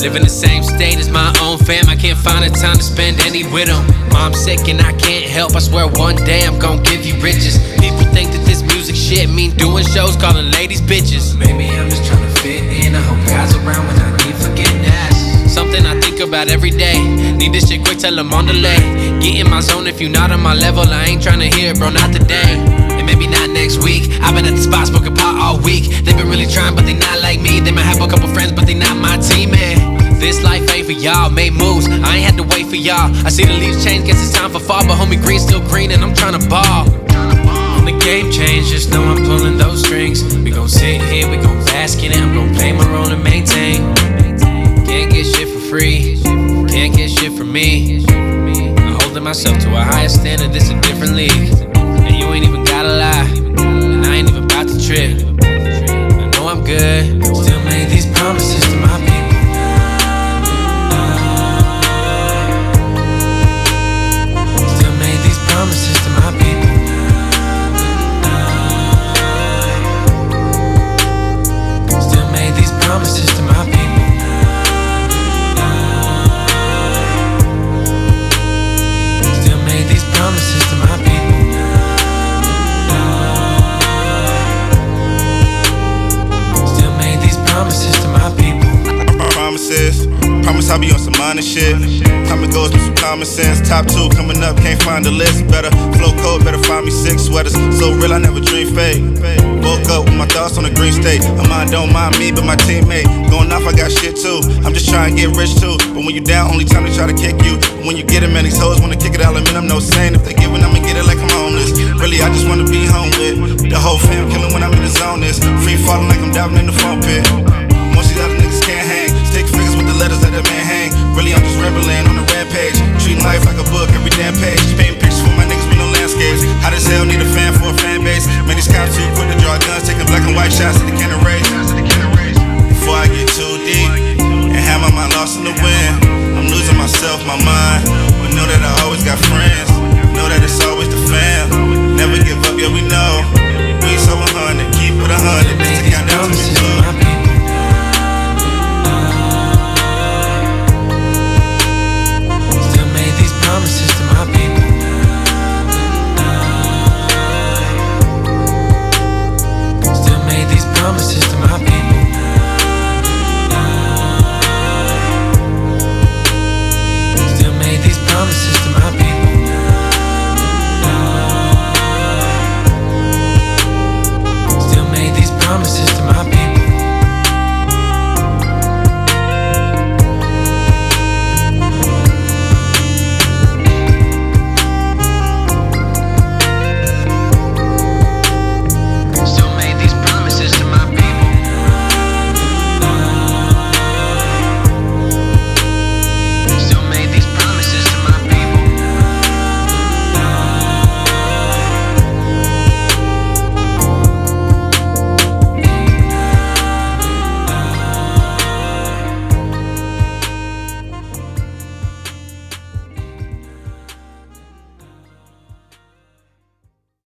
Live in the same state as my own fam. I can't find the time to spend any with them. Mom sick and I can't help. I swear one day I'm gonna give you riches. People think that this music shit mean doing shows, calling ladies bitches. Maybe I'm just trying to fit in. I hope God's around when I need forgiveness. Something I think about every day. Need this shit quick, tell them on delay. Get in my zone if you not on my level. I ain't trying to hear it, bro, not today. And maybe not next week. I've been at the spot smoking pot all week. They've been really trying, but they not like me. They might have a couple friends, but for y'all, made moves. I ain't had to wait for y'all. I see the leaves change, guess it's time for fall. But homie, green still green, and I'm trying to ball. When the game change, just know I'm pulling those strings. We gon' sit here, we gon' bask in it. I'm gon' play my role and maintain. Can't get shit for free, can't get shit from me. I'm holding myself to a higher standard, be on some minor shit. Time it goes with some common sense. Top two coming up, can't find the list. Better flow cold, better find me six sweaters. So real, I never dream fade. Woke up with my thoughts on the green state. My mind don't mind me, but my teammate. Going off, I got shit too. I'm just trying to get rich too. But when you down, only time they try to kick you. But When you get it, man, these hoes wanna kick it out. Mean, I'm no saint. If they giving, I'ma get it like I'm homeless. Really, I just wanna be home with the whole fam killing when I'm in the zone. Is free falling like I'm diving in the phone pit. White shots at the cannon race. Before I get too deep and have my mind lost in the wind, I'm losing myself, my mind. But know that I always got friends.